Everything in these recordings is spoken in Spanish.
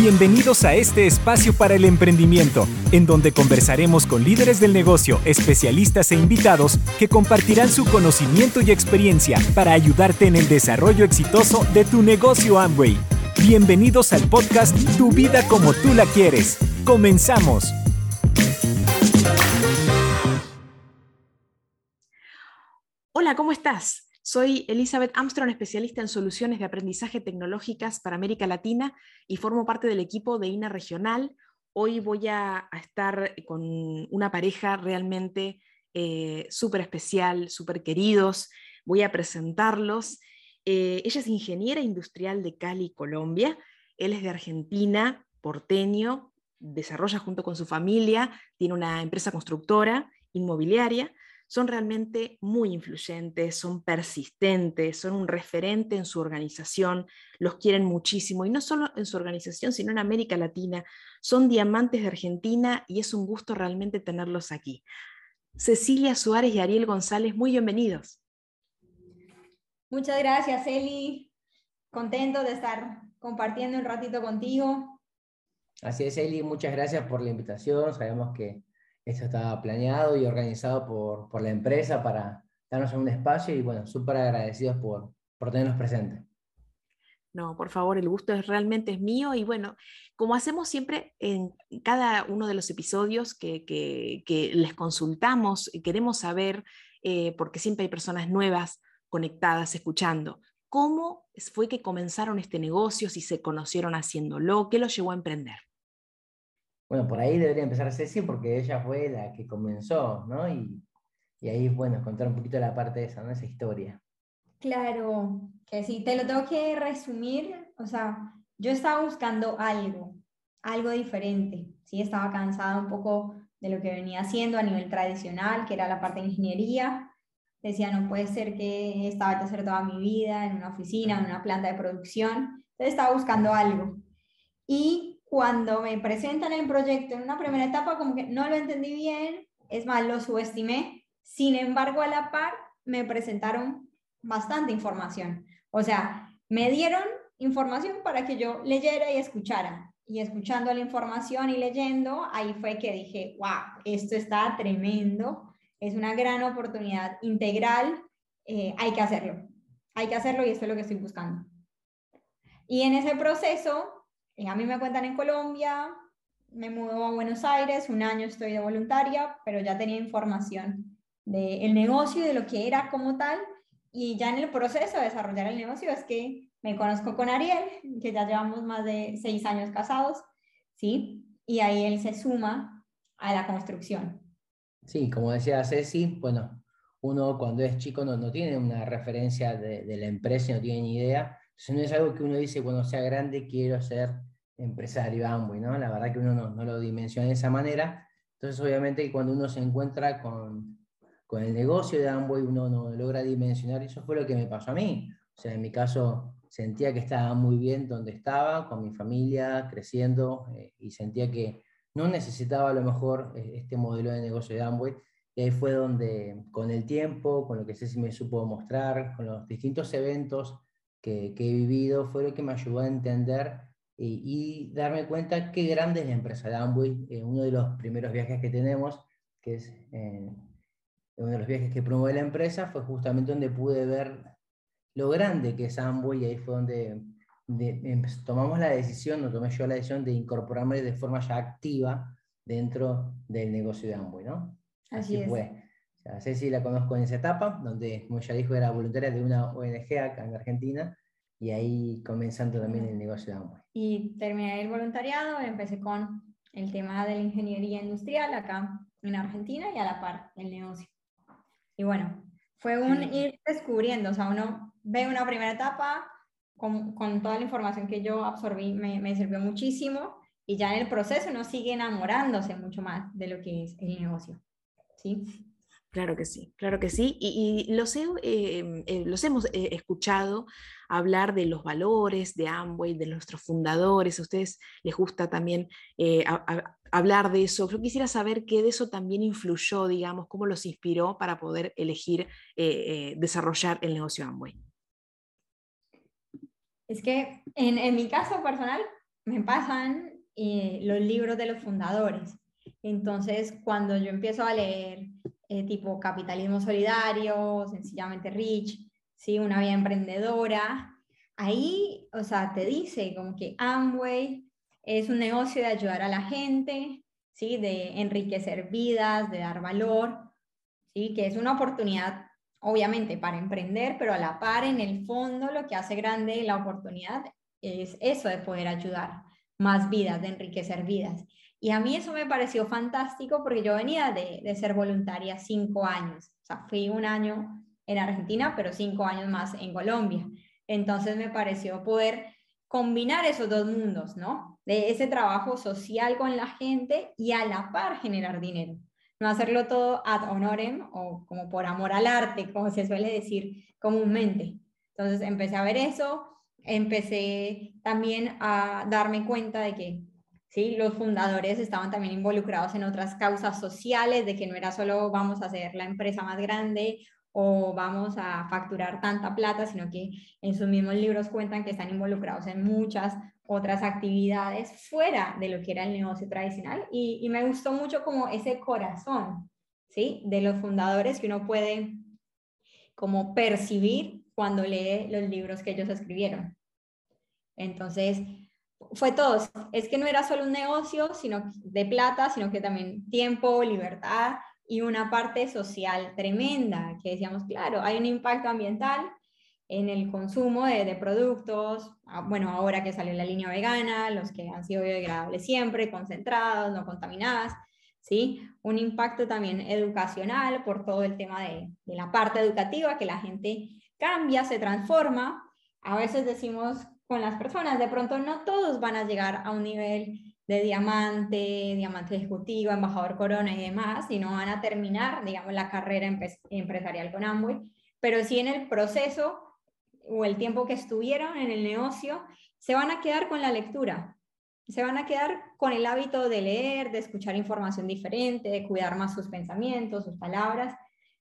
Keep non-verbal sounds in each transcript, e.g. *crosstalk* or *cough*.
Bienvenidos a este espacio para el emprendimiento, en donde conversaremos con líderes del negocio, especialistas e invitados que compartirán su conocimiento y experiencia para ayudarte en el desarrollo exitoso de tu negocio Amway. Bienvenidos al podcast Tu vida como tú la quieres. Comenzamos. Hola, ¿cómo estás? Soy Elizabeth Armstrong, especialista en soluciones de aprendizaje tecnológicas para América Latina y formo parte del equipo de INA Regional. Hoy voy a, estar con una pareja realmente eh, súper especial, súper queridos. Voy a presentarlos. Eh, ella es ingeniera industrial de Cali, Colombia. Él es de Argentina, porteño, desarrolla junto con su familia, tiene una empresa constructora inmobiliaria son realmente muy influyentes, son persistentes, son un referente en su organización, los quieren muchísimo y no solo en su organización, sino en América Latina. Son diamantes de Argentina y es un gusto realmente tenerlos aquí. Cecilia Suárez y Ariel González, muy bienvenidos. Muchas gracias, Eli. Contento de estar compartiendo un ratito contigo. Así es, Eli, muchas gracias por la invitación. Sabemos que esto estaba planeado y organizado por, por la empresa para darnos un espacio y bueno, súper agradecidos por, por tenernos presentes. No, por favor, el gusto es, realmente es mío y bueno, como hacemos siempre en cada uno de los episodios que, que, les consultamos y queremos saber, eh, porque siempre hay personas nuevas conectadas, escuchando, ¿cómo fue que comenzaron este negocio, si se conocieron haciéndolo, qué los llevó a emprender? Bueno, por ahí debería empezar Ceci porque ella fue la que comenzó, ¿no? Y, y ahí, bueno, contar un poquito la parte de esa, ¿no? Esa historia. Claro, que sí, te lo tengo que resumir, o sea, yo estaba buscando algo, algo diferente, ¿sí? Estaba cansada un poco de lo que venía haciendo a nivel tradicional, que era la parte de ingeniería. Decía, no puede ser que estaba a hacer toda mi vida en una oficina, en una planta de producción. Entonces estaba buscando algo. Y cuando me presentan el proyecto en una primera etapa, como que no lo entendí bien, es más, lo subestimé. Sin embargo, a la par, me presentaron bastante información. O sea, me dieron información para que yo leyera y escuchara. Y escuchando la información y leyendo, ahí fue que dije, wow, esto está tremendo, es una gran oportunidad integral, eh, hay que hacerlo, hay que hacerlo y esto es lo que estoy buscando. Y en ese proceso a mí me cuentan en Colombia, me mudo a Buenos Aires, un año estoy de voluntaria, pero ya tenía información del negocio y de lo que era como tal. Y ya en el proceso de desarrollar el negocio es que me conozco con Ariel, que ya llevamos más de seis años casados, ¿sí? Y ahí él se suma a la construcción. Sí, como decía Ceci, bueno, uno cuando es chico no, no tiene una referencia de, de, la empresa, no tiene ni idea. Entonces no es algo que uno dice, cuando sea grande quiero ser empresario Amway, ¿no? La verdad que uno no, no, lo dimensiona de esa manera. Entonces, obviamente, cuando uno se encuentra con, con el negocio de Amway, uno no logra dimensionar. Eso fue lo que me pasó a mí. O sea, en mi caso, sentía que estaba muy bien donde estaba, con mi familia, creciendo, eh, y sentía que no necesitaba a lo mejor eh, este modelo de negocio de Amway. Y ahí fue donde, con el tiempo, con lo que Ceci me supo mostrar, con los distintos eventos que, que he vivido, fue lo que me ayudó a entender y, darme cuenta qué grande es la empresa de Amway. Eh, uno de los primeros viajes que tenemos, que es eh, uno de los viajes que promueve la empresa, fue justamente donde pude ver lo grande que es Amway y ahí fue donde tomamos la decisión, no tomé yo la decisión de incorporarme de forma ya activa dentro del negocio de Amway, ¿no? Así, fue. O Ceci la conozco en esa etapa, donde, como ya dijo, era voluntaria de una ONG acá en Argentina, y ahí comenzando también el negocio de Amway. Y terminé el voluntariado, empecé con el tema de la ingeniería industrial acá en Argentina y a la par el negocio. Y bueno, fue un ir descubriendo, o sea, uno ve una primera etapa con, con toda la información que yo absorbí, me, me sirvió muchísimo y ya en el proceso uno sigue enamorándose mucho más de lo que es el negocio. ¿sí? Claro que sí, claro que sí. Y, los, eh, eh, los hemos eh, escuchado hablar de los valores de Amway, de nuestros fundadores. A ustedes les gusta también hablar de eso. Yo quisiera saber qué de eso también influyó, digamos, cómo los inspiró para poder elegir desarrollar el negocio Amway. Es que en, mi caso personal, me pasan eh, los libros de los fundadores. Entonces, cuando yo empiezo a leer eh, tipo Capitalismo Solidario, sencillamente Rich, ¿sí? Una vida emprendedora, ahí, o sea, te dice como que Amway es un negocio de ayudar a la gente, ¿sí? De enriquecer vidas, de dar valor, ¿sí? Que es una oportunidad, obviamente, para emprender, pero a la par, en el fondo, lo que hace grande la oportunidad es eso de poder ayudar más vidas, de enriquecer vidas. Y a mí eso me pareció fantástico porque yo venía de, de ser voluntaria cinco años. O sea, fui un año en Argentina, pero cinco años más en Colombia. Entonces me pareció poder combinar esos dos mundos, ¿no? De ese trabajo social con la gente y a la par generar dinero. No hacerlo todo ad honorem o como por amor al arte, como se suele decir comúnmente. Entonces empecé a ver eso, empecé también a darme cuenta de que ¿sí? los fundadores estaban también involucrados en otras causas sociales, de que no era solo vamos a hacer la empresa más grande o vamos a facturar tanta plata, sino que en sus mismos libros cuentan que están involucrados en muchas otras actividades fuera de lo que era el negocio tradicional y, me gustó mucho como ese corazón, ¿sí? De los fundadores que uno puede como percibir cuando lee los libros que ellos escribieron. Entonces, fue todo. Es que no era solo un negocio sino de plata, sino que también tiempo, libertad y una parte social tremenda, que decíamos, claro, hay un impacto ambiental en el consumo de, productos, ah, bueno, ahora que salió la línea vegana, los que han sido biodegradables siempre, concentrados, no contaminados, ¿sí? Un impacto también educacional por todo el tema de, de la parte educativa, que la gente cambia, se transforma. A veces decimos con las personas. De pronto no todos van a llegar a un nivel de diamante, diamante ejecutivo, embajador corona y demás, sino van a terminar, digamos, la carrera empresarial con Amway, pero sí en el proceso o el tiempo que estuvieron en el negocio, se van a quedar con la lectura, se van a quedar con el hábito de leer, de escuchar información diferente, de cuidar más sus pensamientos, sus palabras,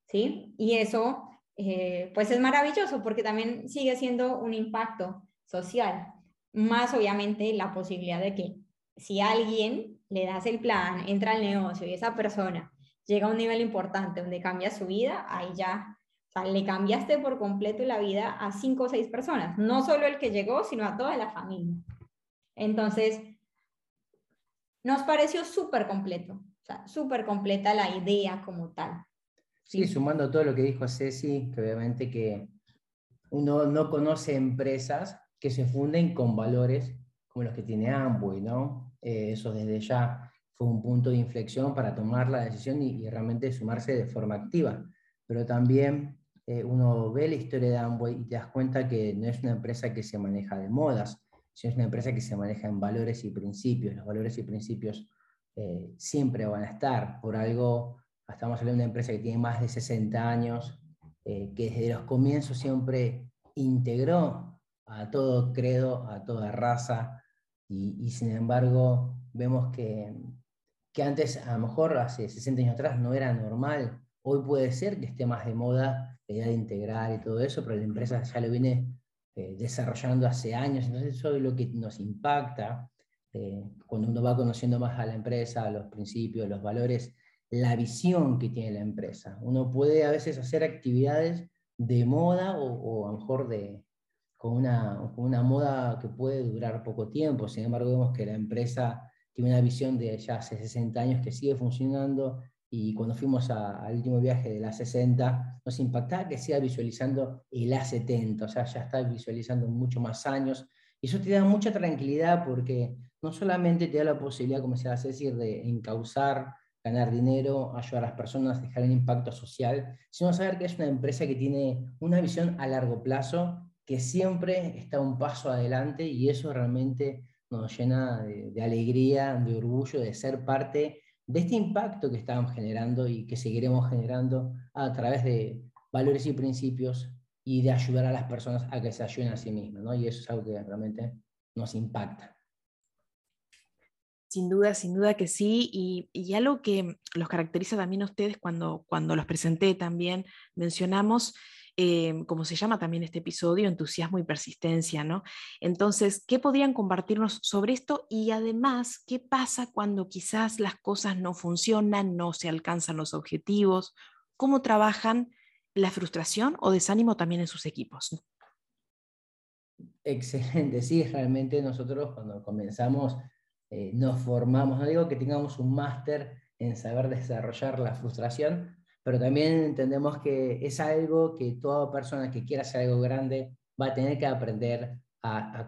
¿sí? Y eso, eh, pues es maravilloso porque también sigue siendo un impacto social, más obviamente la posibilidad de que si alguien le das el plan, entra al negocio y esa persona llega a un nivel importante donde cambia su vida, ahí ya, o sea, le cambiaste por completo la vida a cinco o seis personas, no solo el que llegó, sino a toda la familia. Entonces, nos pareció súper completo, o sea, súper completa la idea como tal. Sí, sumando todo lo que dijo Ceci, que obviamente que uno no conoce empresas que se funden con valores como los que tiene Amway, ¿no? Eh, eso desde ya fue un punto de inflexión para tomar la decisión y, realmente sumarse de forma activa. Pero también eh, uno ve la historia de Amway y te das cuenta que no es una empresa que se maneja de modas, sino es una empresa que se maneja en valores y principios. Los valores y principios eh, siempre van a estar. Por algo, estamos hablando de una empresa que tiene más de 60 años, que desde los comienzos siempre integró a todo credo, a toda raza, y, sin embargo vemos que, que, antes, a lo mejor hace 60 años atrás, no era normal. Hoy puede ser que esté más de moda la idea de integrar y todo eso, pero la empresa ya lo viene eh, desarrollando hace años, entonces eso es lo que nos impacta. Eh, cuando uno va conociendo más a la empresa, los principios, los valores, la visión que tiene la empresa. Uno puede a veces hacer actividades de moda o, o a lo mejor de, con una, una moda que puede durar poco tiempo. Sin embargo, vemos que la empresa tiene una visión de ya hace 60 años que sigue funcionando y cuando fuimos al último viaje de la 60, nos impactaba que siga visualizando el A70, o sea, ya está visualizando mucho más años. Y eso te da mucha tranquilidad porque no solamente te da la posibilidad, como se hace decir, de encauzar, ganar dinero, ayudar a las personas, dejar un impacto social, sino saber que es una empresa que tiene una visión a largo plazo que siempre está un paso adelante y eso realmente nos llena de, alegría, de orgullo de ser parte de este impacto que estamos generando y que seguiremos generando a través de valores y principios y de ayudar a las personas a que se ayuden a sí mismas, ¿no? Y eso es algo que realmente nos impacta. Sin duda, sin duda que sí, y, y, algo que los caracteriza también a ustedes cuando, cuando los presenté también mencionamos em, como se llama también este episodio, entusiasmo y persistencia, ¿no? Entonces, ¿qué podrían compartirnos sobre esto? Y además, ¿qué pasa cuando quizás las cosas no funcionan, no se alcanzan los objetivos? ¿Cómo trabajan la frustración o desánimo también en sus equipos? Excelente, sí, realmente nosotros cuando comenzamos eh, nos formamos, no digo que tengamos un máster en saber desarrollar la frustración, pero también entendemos que es algo que toda persona que quiera hacer algo grande va a tener que aprender a,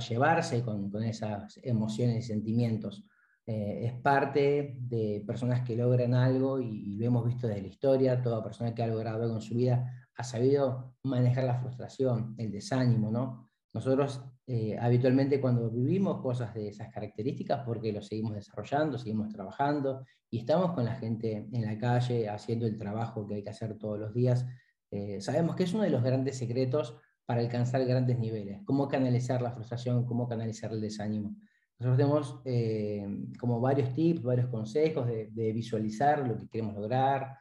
llevarse con, esas emociones y sentimientos. Eh, es parte de personas que logran algo y, lo hemos visto desde la historia, toda persona que ha logrado algo en su vida ha sabido manejar la frustración, el desánimo, ¿no? Nosotros eh, habitualmente cuando vivimos cosas de esas características, porque lo seguimos desarrollando, seguimos trabajando y estamos con la gente en la calle haciendo el trabajo que hay que hacer todos los días, eh, sabemos que es uno de los grandes secretos para alcanzar grandes niveles, cómo canalizar la frustración, cómo canalizar el desánimo. Nosotros tenemos eh, como varios tips, varios consejos de, de, visualizar lo que queremos lograr,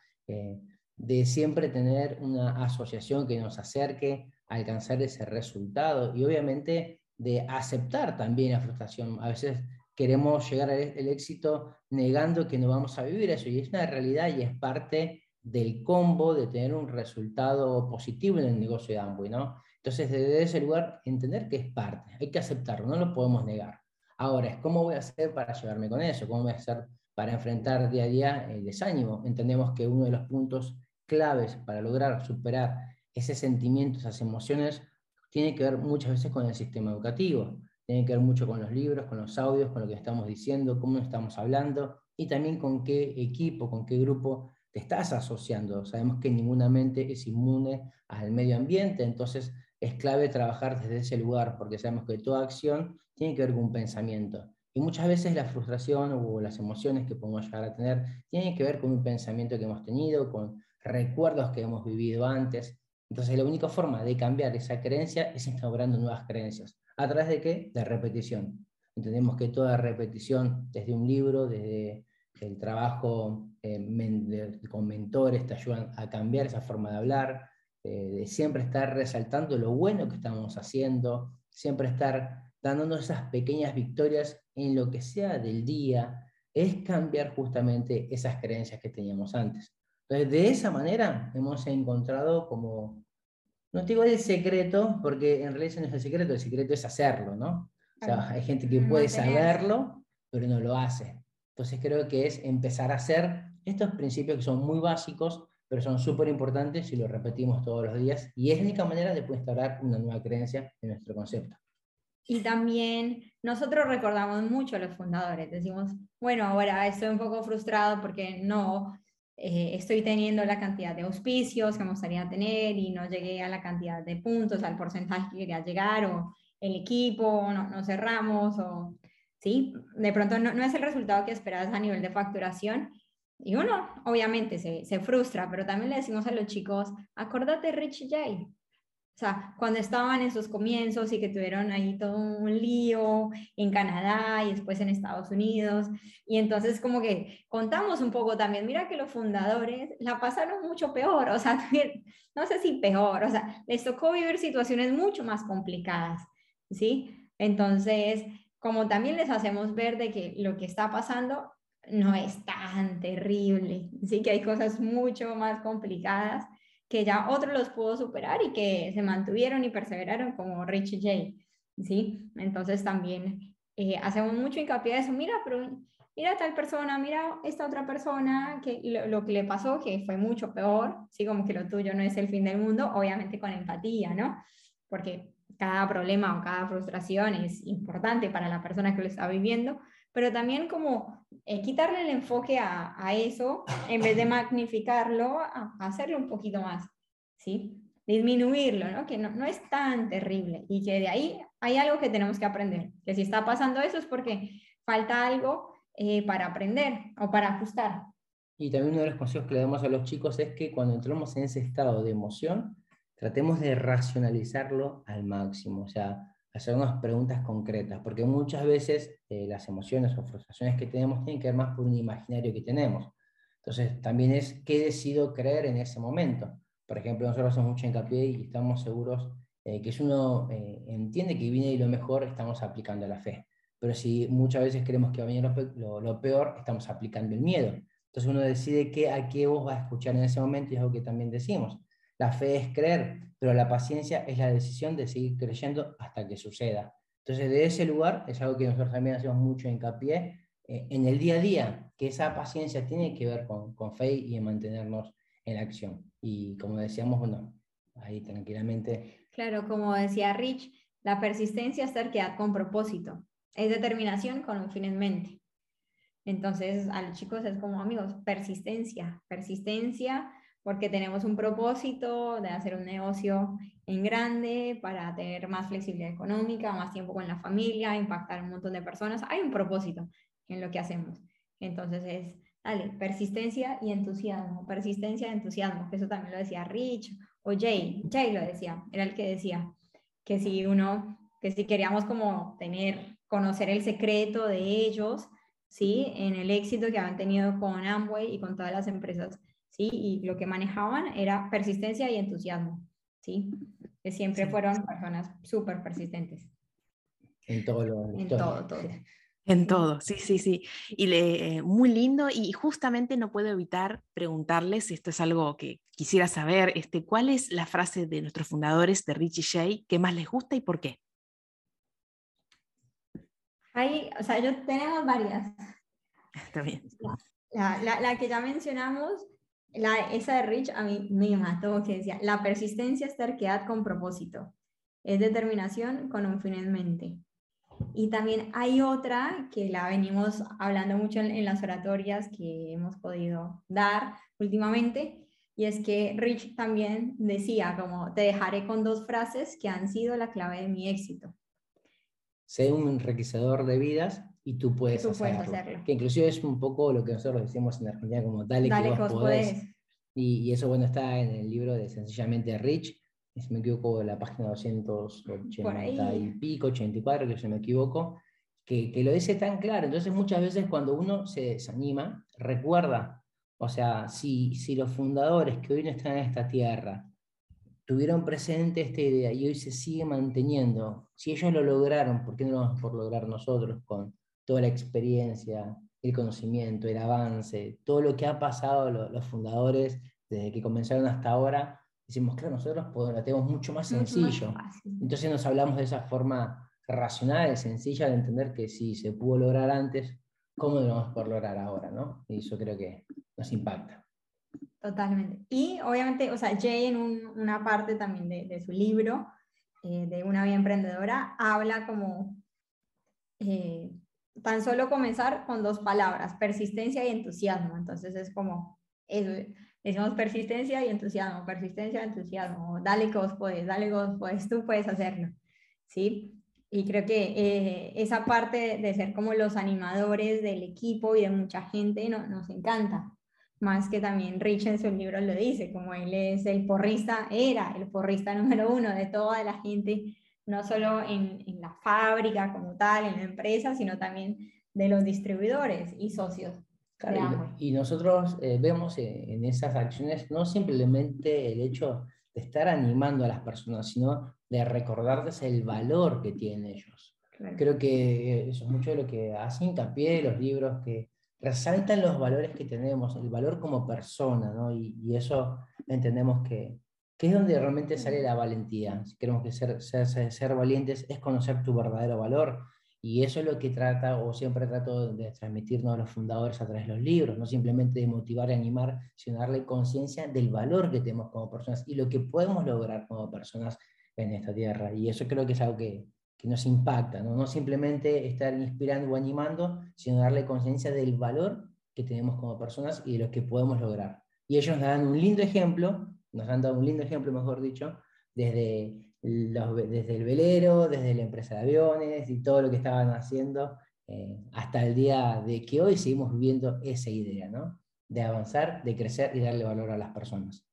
de siempre tener una asociación que nos acerque alcanzar ese resultado y obviamente de aceptar también la frustración. A veces queremos llegar al éxito negando que no vamos a vivir eso y es una realidad y es parte del combo de tener un resultado positivo en el negocio de Amway, ¿no? Entonces, desde ese lugar, entender que es parte, hay que aceptarlo, no lo podemos negar. Ahora, es cómo voy a hacer para llevarme con eso, cómo voy a hacer para enfrentar día a día el desánimo. Entendemos que uno de los puntos claves para lograr superar ese sentimiento, esas emociones, tiene que ver muchas veces con el sistema educativo, tiene que ver mucho con los libros, con los audios, con lo que estamos diciendo, cómo estamos hablando y también con qué equipo, con qué grupo te estás asociando. Sabemos que ninguna mente es inmune al medio ambiente, entonces es clave trabajar desde ese lugar, porque sabemos que toda acción tiene que ver con un pensamiento. Y muchas veces la frustración o las emociones que podemos llegar a tener tienen que ver con un pensamiento que hemos tenido, con recuerdos que hemos vivido antes. Entonces la única forma de cambiar esa creencia es instaurando nuevas creencias. ¿A través de qué? De repetición. Entendemos que toda repetición, desde un libro, desde el trabajo eh, con mentores, te ayudan a cambiar esa forma de hablar, eh, de siempre estar resaltando lo bueno que estamos haciendo, siempre estar dándonos esas pequeñas victorias en lo que sea del día, es cambiar justamente esas creencias que teníamos antes. Entonces, de esa manera hemos encontrado como, no digo el secreto, porque en realidad no es el secreto, el secreto es hacerlo, ¿no? O sea, hay gente que puede saberlo, pero no lo hace. Entonces creo que es empezar a hacer estos principios que son muy básicos, pero son súper importantes si lo repetimos todos los días y es la única manera de poder instaurar una nueva creencia en nuestro concepto. Y también nosotros recordamos mucho a los fundadores, decimos, bueno, ahora estoy un poco frustrado porque no eh, estoy teniendo la cantidad de auspicios que me gustaría tener y no llegué a la cantidad de puntos, al porcentaje que quería llegar, o el equipo, no, cerramos, o sí, de pronto no, no, es el resultado que esperabas a nivel de facturación. Y uno, obviamente, se, se frustra, pero también le decimos a los chicos, acordate Rich J, o sea, cuando estaban en sus comienzos y que tuvieron ahí todo un lío en Canadá y después en Estados Unidos. Y entonces como que contamos un poco también, mira que los fundadores la pasaron mucho peor, o sea, *laughs* no sé si peor, o sea, les tocó vivir situaciones mucho más complicadas, ¿sí? Entonces, como también les hacemos ver de que lo que está pasando no es tan terrible, sí que hay cosas mucho más complicadas que ya otro los pudo superar y que se mantuvieron y perseveraron como Rich J. ¿sí? Entonces también eh, hacemos mucho hincapié de eso, mira, pero mira tal persona, mira esta otra persona, que lo, que le pasó, que fue mucho peor, ¿sí? Como que lo tuyo no es el fin del mundo, obviamente con empatía, ¿no? Porque cada problema o cada frustración es importante para la persona que lo está viviendo, pero también como eh, quitarle el enfoque a, a, eso, en vez de magnificarlo, hacerlo un poquito más, ¿sí? Disminuirlo, ¿no? Que no, no, es tan terrible y que de ahí hay algo que tenemos que aprender, que si está pasando eso es porque falta algo eh, para aprender o para ajustar. Y también uno de los consejos que le damos a los chicos es que cuando entramos en ese estado de emoción, tratemos de racionalizarlo al máximo, o sea, hacer unas preguntas concretas, porque muchas veces eh, las emociones o frustraciones que tenemos tienen que ver más por un imaginario que tenemos. Entonces, también es qué decido creer en ese momento, por ejemplo, nosotros hacemos mucho hincapié y estamos seguros eh, que si uno eh, entiende que viene lo mejor, estamos aplicando la fe. Pero si muchas veces creemos que va a venir lo, peor, estamos aplicando el miedo. Entonces uno decide qué, a qué vos vas a escuchar en ese momento y es algo que también decimos. La fe es creer, pero la paciencia es la decisión de seguir creyendo hasta que suceda. Entonces, de ese lugar es algo que nosotros también hacemos mucho hincapié eh, en el día a día, que esa paciencia tiene que ver con, con fe y en mantenernos en acción. Y como decíamos, bueno, ahí tranquilamente. Claro, como decía Rich, la persistencia es terquedad con propósito, es determinación con un fin en mente. Entonces, a los chicos es como amigos, persistencia, persistencia, porque tenemos un propósito de hacer un negocio en grande para tener más flexibilidad económica, más tiempo con la familia, impactar un montón de personas. Hay un propósito en lo que hacemos. Entonces es, dale, persistencia y entusiasmo, persistencia y entusiasmo, que eso también lo decía Rich o Jay, Jay lo decía, era el que decía que si uno, que si queríamos como tener, conocer el secreto de ellos, ¿sí? En el éxito que han tenido con Amway y con todas las empresas, ¿sí? Y lo que manejaban era persistencia y entusiasmo, ¿sí? Que siempre fueron personas súper persistentes. En todo lo En todo, todo. En todo, sí, sí, sí. Y le, eh, muy lindo y justamente no puedo evitar preguntarles, esto es algo que quisiera saber, este, ¿cuál es la frase de nuestros fundadores de Richie Shea que más les gusta y por qué? Hay, o sea, yo tenemos varias. *laughs* Está bien. La, la, la, que ya mencionamos, la, esa de Rich a mí me mató, que decía, la persistencia es terquedad con propósito, es determinación con un fin en mente. Y también hay otra que la venimos hablando mucho en, las oratorias que hemos podido dar últimamente, y es que Rich también decía como, te dejaré con dos frases que han sido la clave de mi éxito. Sé un enriquecedor de vidas y tú puedes, hacerlo. Que inclusive es un poco lo que nosotros decimos en Argentina como dale, que vos, podés. Y, y, eso bueno está en el libro de Sencillamente Rich, si me equivoco, la página 280 y pico, 84, que se me equivoco, que, que, lo dice tan claro. Entonces muchas veces cuando uno se desanima, recuerda, o sea, si, si los fundadores que hoy no están en esta tierra tuvieron presente esta idea y hoy se sigue manteniendo, si ellos lo lograron, ¿por qué no lo vamos por lograr nosotros con toda la experiencia, el conocimiento, el avance, todo lo que ha pasado los fundadores desde que comenzaron hasta ahora? decimos, claro, nosotros lo tenemos mucho más sencillo. Entonces nos hablamos de esa forma racional, sencilla de entender que si se pudo lograr antes, ¿cómo lo vamos a lograr ahora? ¿no? Y eso creo que nos impacta. Totalmente. Y obviamente, o sea, Jay en una parte también de, de su libro, eh, de una vida emprendedora, habla como eh, tan solo comenzar con dos palabras, persistencia y entusiasmo. Entonces es como, Decimos persistencia y entusiasmo, persistencia y entusiasmo. Dale que vos dale que vos tú puedes hacerlo. ¿Sí? Y creo que eh, esa parte de ser como los animadores del equipo y de mucha gente no, nos encanta. Más que también Rich en su libro lo dice, como él es el porrista, era el porrista *laughs* número uno de toda la gente, no solo en, en la fábrica como tal, en la empresa, sino también de los distribuidores y socios y, nosotros eh, vemos en esas acciones no simplemente el hecho de estar animando a las personas, sino de recordarles el valor que tienen ellos. Creo que eso es mucho de lo que hace hincapié los libros, que resaltan los valores que tenemos, el valor como persona, ¿no? y, eso entendemos que, que, es donde realmente sale la valentía. Si queremos que ser, ser, ser valientes es conocer tu verdadero valor, y eso es lo que trata, o siempre trato de transmitirnos a los fundadores a través de los libros, no simplemente de motivar y animar, sino darle conciencia del valor que tenemos como personas y lo que podemos lograr como personas en esta tierra. Y eso creo que es algo que, que nos impacta, ¿no? no simplemente estar inspirando o animando, sino darle conciencia del valor que tenemos como personas y de lo que podemos lograr. Y ellos nos dan un lindo ejemplo, nos han dado un lindo ejemplo, mejor dicho, desde desde el velero, desde la empresa de aviones y todo lo que estaban haciendo, eh, hasta el día de que hoy seguimos viviendo esa idea, ¿no? De avanzar, de crecer y darle valor a las personas.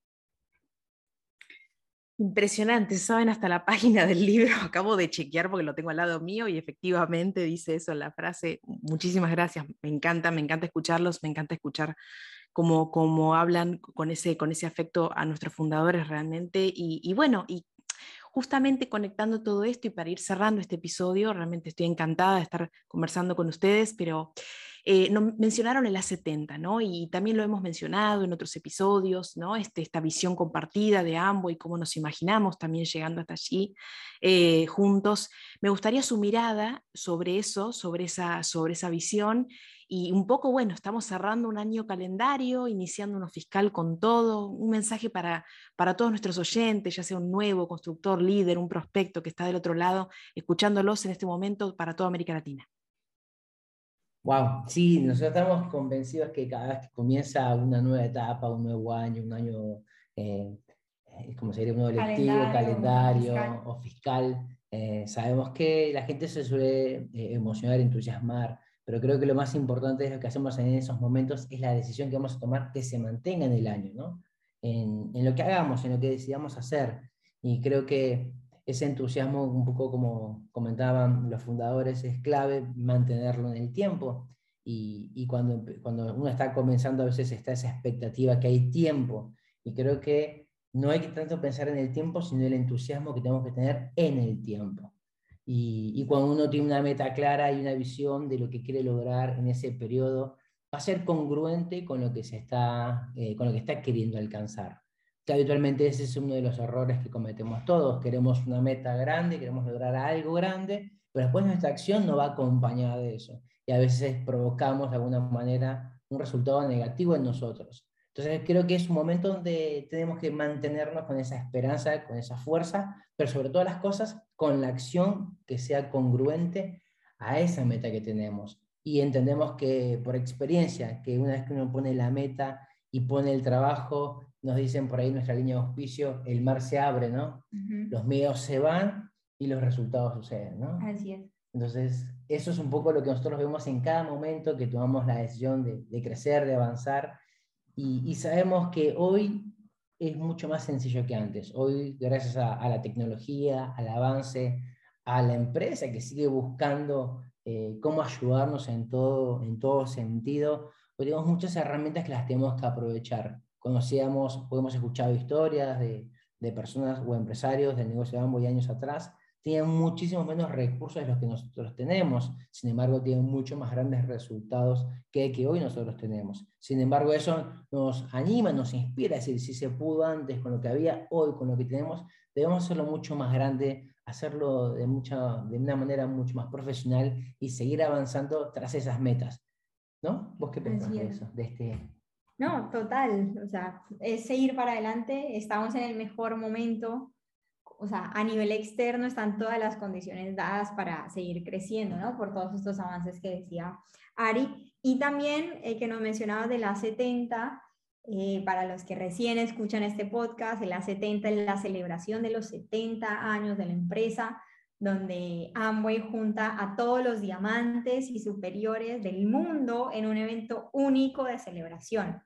Impresionante, saben hasta la página del libro, *laughs* acabo de chequear porque lo tengo al lado mío y efectivamente dice eso la frase. Muchísimas gracias, me encanta, me encanta escucharlos, me encanta escuchar como, como hablan con ese, con ese afecto a nuestros fundadores realmente. Y, y bueno, y justamente conectando todo esto y para ir cerrando este episodio, realmente estoy encantada de estar conversando con ustedes, pero eh, mencionaron el A70, ¿no? Y también lo hemos mencionado en otros episodios, ¿no? Este, esta visión compartida de ambos y cómo nos imaginamos también llegando hasta allí eh, juntos. Me gustaría su mirada sobre eso, sobre esa, visión y un poco, bueno, estamos cerrando un año calendario, iniciando uno fiscal con todo, un mensaje para todos nuestros oyentes, ya sea un nuevo constructor, líder, un prospecto que está del otro lado, escuchándolos en este momento para toda América Latina. Wow, sí, nosotros estamos convencidos que cada vez que comienza una nueva etapa, un nuevo año, un año, eh, eh como sería un nuevo lectivo, calendario, o fiscal, eh, sabemos que la gente se suele eh, emocionar, entusiasmar, pero creo que lo más importante es lo que hacemos en esos momentos es la decisión que vamos a tomar que se mantenga en el año, ¿no? En, en lo que hagamos, en lo que decidamos hacer. Y creo que ese entusiasmo, un poco como comentaban los fundadores, es clave mantenerlo en el tiempo. Y, cuando, cuando uno está comenzando, a veces está esa expectativa que hay tiempo. Y creo que no hay que tanto pensar en el tiempo, sino el entusiasmo que tenemos que tener en el tiempo. Y, cuando uno tiene una meta clara y una visión de lo que quiere lograr en ese periodo, va a ser congruente con lo que, se está, eh, con lo que está queriendo alcanzar. Que habitualmente ese es uno de los errores que cometemos todos. Queremos una meta grande, queremos lograr algo grande, pero después nuestra acción no va acompañada de eso. Y a veces provocamos de alguna manera un resultado negativo en nosotros. Entonces creo que es un momento donde tenemos que mantenernos con esa esperanza, con esa fuerza, pero sobre todas las cosas con la acción que sea congruente a esa meta que tenemos. Y entendemos que por experiencia, que una vez que uno pone la meta y pone el trabajo, nos dicen por ahí nuestra línea de auspicio, el mar se abre, ¿no? Los miedos se van y los resultados suceden, ¿no? Así es. Entonces, eso es un poco lo que nosotros vemos en cada momento que tomamos la decisión de, de crecer, de avanzar y, sabemos que hoy es mucho más sencillo que antes. Hoy, gracias a, la tecnología, al avance, a la empresa que sigue buscando eh, cómo ayudarnos en todo, en todo sentido, hoy tenemos muchas herramientas que las tenemos que aprovechar. Conocíamos, podemos escuchar historias de, de personas o empresarios del negocio de ambos años atrás tienen muchísimos menos recursos de los que nosotros tenemos, sin embargo tienen mucho más grandes resultados que que hoy nosotros tenemos. Sin embargo, eso nos anima, nos inspira, decir, si se pudo antes con lo que había, hoy con lo que tenemos, debemos hacerlo mucho más grande, hacerlo de, mucha, de una manera mucho más profesional y seguir avanzando tras esas metas. ¿No? ¿Vos qué pensás de eso? De este... No, total, o sea, es seguir para adelante, estamos en el mejor momento, o sea, a nivel externo están todas las condiciones dadas para seguir creciendo, ¿no? Por todos estos avances que decía Ari. Y también el que nos mencionaba de la 70, eh, para los que recién escuchan este podcast, el A70 es la celebración de los 70 años de la empresa, donde Amway junta a todos los diamantes y superiores del mundo en un evento único de celebración.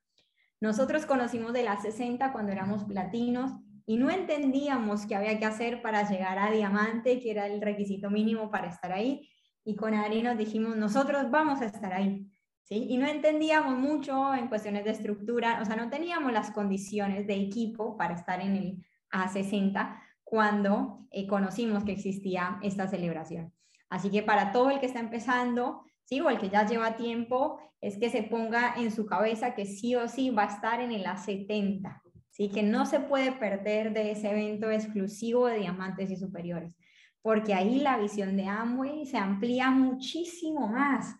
Nosotros conocimos de la 60 cuando éramos platinos y no entendíamos qué había que hacer para llegar a diamante, que era el requisito mínimo para estar ahí. Y con Ari nos dijimos, nosotros vamos a estar ahí. ¿Sí? Y no entendíamos mucho en cuestiones de estructura, o sea, no teníamos las condiciones de equipo para estar en el A60 cuando eh, conocimos que existía esta celebración. Así que para todo el que está empezando, ¿sí? o el que ya lleva tiempo, es que se ponga en su cabeza que sí o sí va a estar en el A70. ¿sí? que no se puede perder de ese evento exclusivo de diamantes y superiores, porque ahí la visión de Amway se amplía muchísimo más,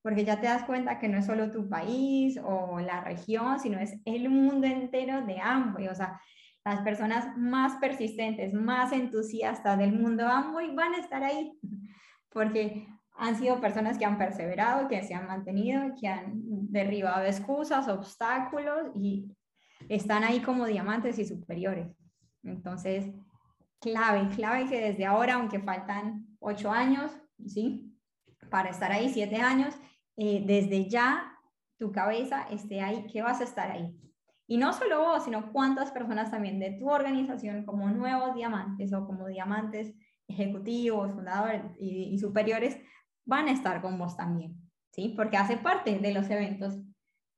porque ya te das cuenta que no es solo tu país o la región, sino es el mundo entero de Amway, o sea, las personas más persistentes, más entusiastas del mundo Amway van a estar ahí, *laughs* porque han sido personas que han perseverado, que se han mantenido, que han derribado excusas, obstáculos y están ahí como diamantes y superiores. Entonces, clave, clave que desde ahora, aunque faltan ocho años, ¿sí? Para estar ahí siete años, eh, desde ya tu cabeza esté ahí, que vas a estar ahí. Y no solo vos, sino cuántas personas también de tu organización como nuevos diamantes o como diamantes ejecutivos, fundadores y, y superiores van a estar con vos también, ¿sí? Porque hace parte de los eventos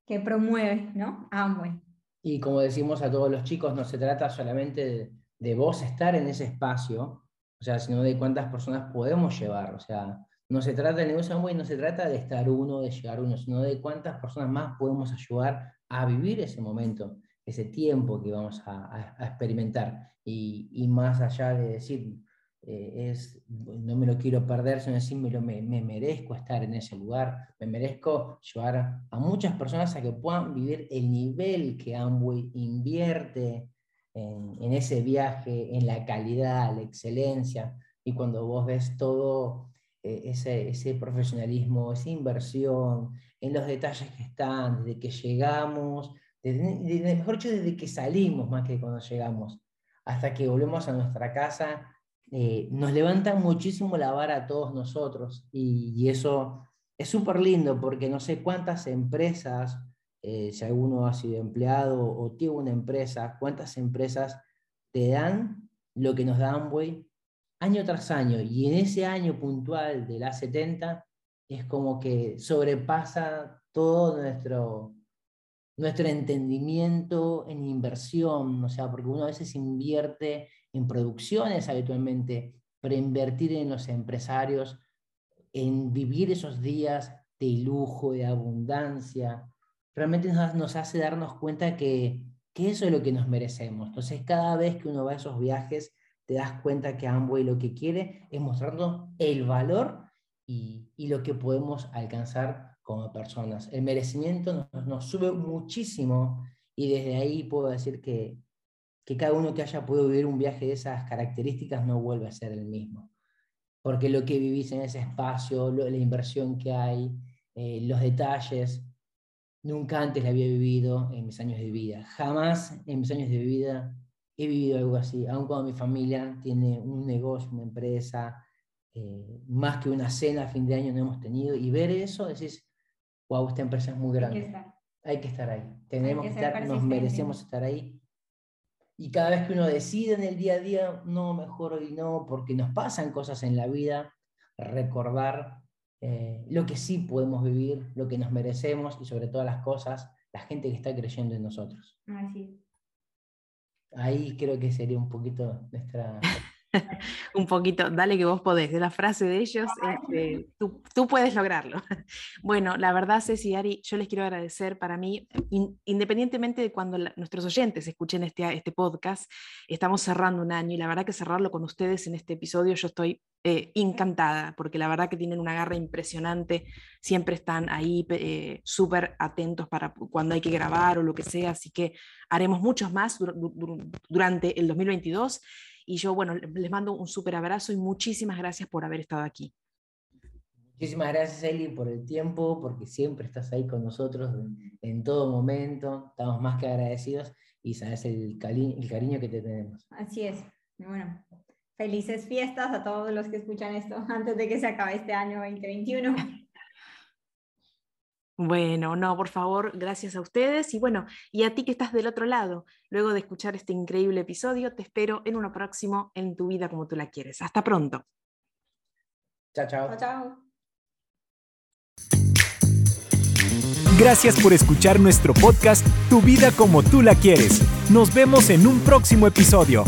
que promueve, ¿no? Amway. Y como decimos a todos los chicos, no se trata solamente de, de vos estar en ese espacio, o sea, sino de cuántas personas podemos llevar, o sea, no se trata de negocio Amway, no se trata de estar uno, de llegar uno, sino de cuántas personas más podemos ayudar a vivir ese momento, ese tiempo que vamos a, experimentar. Y, más allá de decir, eh, es, no me lo quiero perder, sino decir, me, me, merezco estar en ese lugar, me merezco llevar a muchas personas a que puedan vivir el nivel que Amway invierte en, en ese viaje, en la calidad, la excelencia. Y cuando vos ves todo eh, ese, ese, profesionalismo, esa inversión, en los detalles que están, desde que llegamos, desde, mejor dicho, desde que salimos más que cuando llegamos, hasta que volvemos a nuestra casa, eh, nos levanta muchísimo la vara a todos nosotros y, eso es súper lindo porque no sé cuántas empresas, eh, si alguno ha sido empleado o tiene una empresa, cuántas empresas te dan lo que nos dan, güey, año tras año, y en ese año puntual de la 70 es como que sobrepasa todo nuestro, nuestro entendimiento en inversión, o sea, porque uno a veces invierte en producciones habitualmente, pero invertir en los empresarios, en vivir esos días de lujo, de abundancia, realmente nos, hace darnos cuenta que, que eso es lo que nos merecemos. Entonces, cada vez que uno va a esos viajes, te das cuenta que Amway lo que quiere es mostrarnos el valor y, y lo que podemos alcanzar como personas. El merecimiento nos, nos, sube muchísimo y desde ahí puedo decir que, que cada uno que haya podido vivir un viaje de esas características no vuelve a ser el mismo. Porque lo que vivís en ese espacio, lo, la inversión que hay, eh, los detalles, nunca antes la había vivido en mis años de vida. Jamás en mis años de vida he vivido algo así, aun cuando mi familia tiene un negocio, una empresa, eh, más que una cena a fin de año no hemos tenido, y ver eso, decís, wow, esta empresa es muy grande. Hay que estar, ahí. Tenemos que, estar, nos merecemos estar ahí. Y cada vez que uno decide en el día a día, no, mejor hoy no, porque nos pasan cosas en la vida, recordar eh, lo que sí podemos vivir, lo que nos merecemos y sobre todas las cosas, la gente que está creyendo en nosotros. Así Ahí creo que sería un poquito nuestra... *laughs* un poquito, dale que vos podés, de la frase de ellos, este, tú, tú, puedes lograrlo. *laughs* Bueno, la verdad, Ceci y Ari, yo les quiero agradecer para mí, independientemente de cuando nuestros oyentes escuchen este, este podcast, estamos cerrando un año y la verdad que cerrarlo con ustedes en este episodio, yo estoy eh, encantada, porque la verdad que tienen una garra impresionante, siempre están ahí eh, súper atentos para cuando hay que grabar o lo que sea, así que haremos muchos más durante el 2022 y yo, bueno, les mando un súper abrazo y muchísimas gracias por haber estado aquí. Muchísimas gracias, Eli, por el tiempo, porque siempre estás ahí con nosotros en todo momento. Estamos más que agradecidos y sabes el, el cariño que te tenemos. Así es. Bueno, felices fiestas a todos los que escuchan esto *laughs* antes de que se acabe este año 2021. Bueno, no, por favor, gracias a ustedes y bueno, y a ti que estás del otro lado, luego de escuchar este increíble episodio, te espero en uno próximo en tu vida como tú la quieres. Hasta pronto. Chao, chao. Chao, chao. Gracias por escuchar nuestro podcast Tu vida como tú la quieres. Nos vemos en un próximo episodio.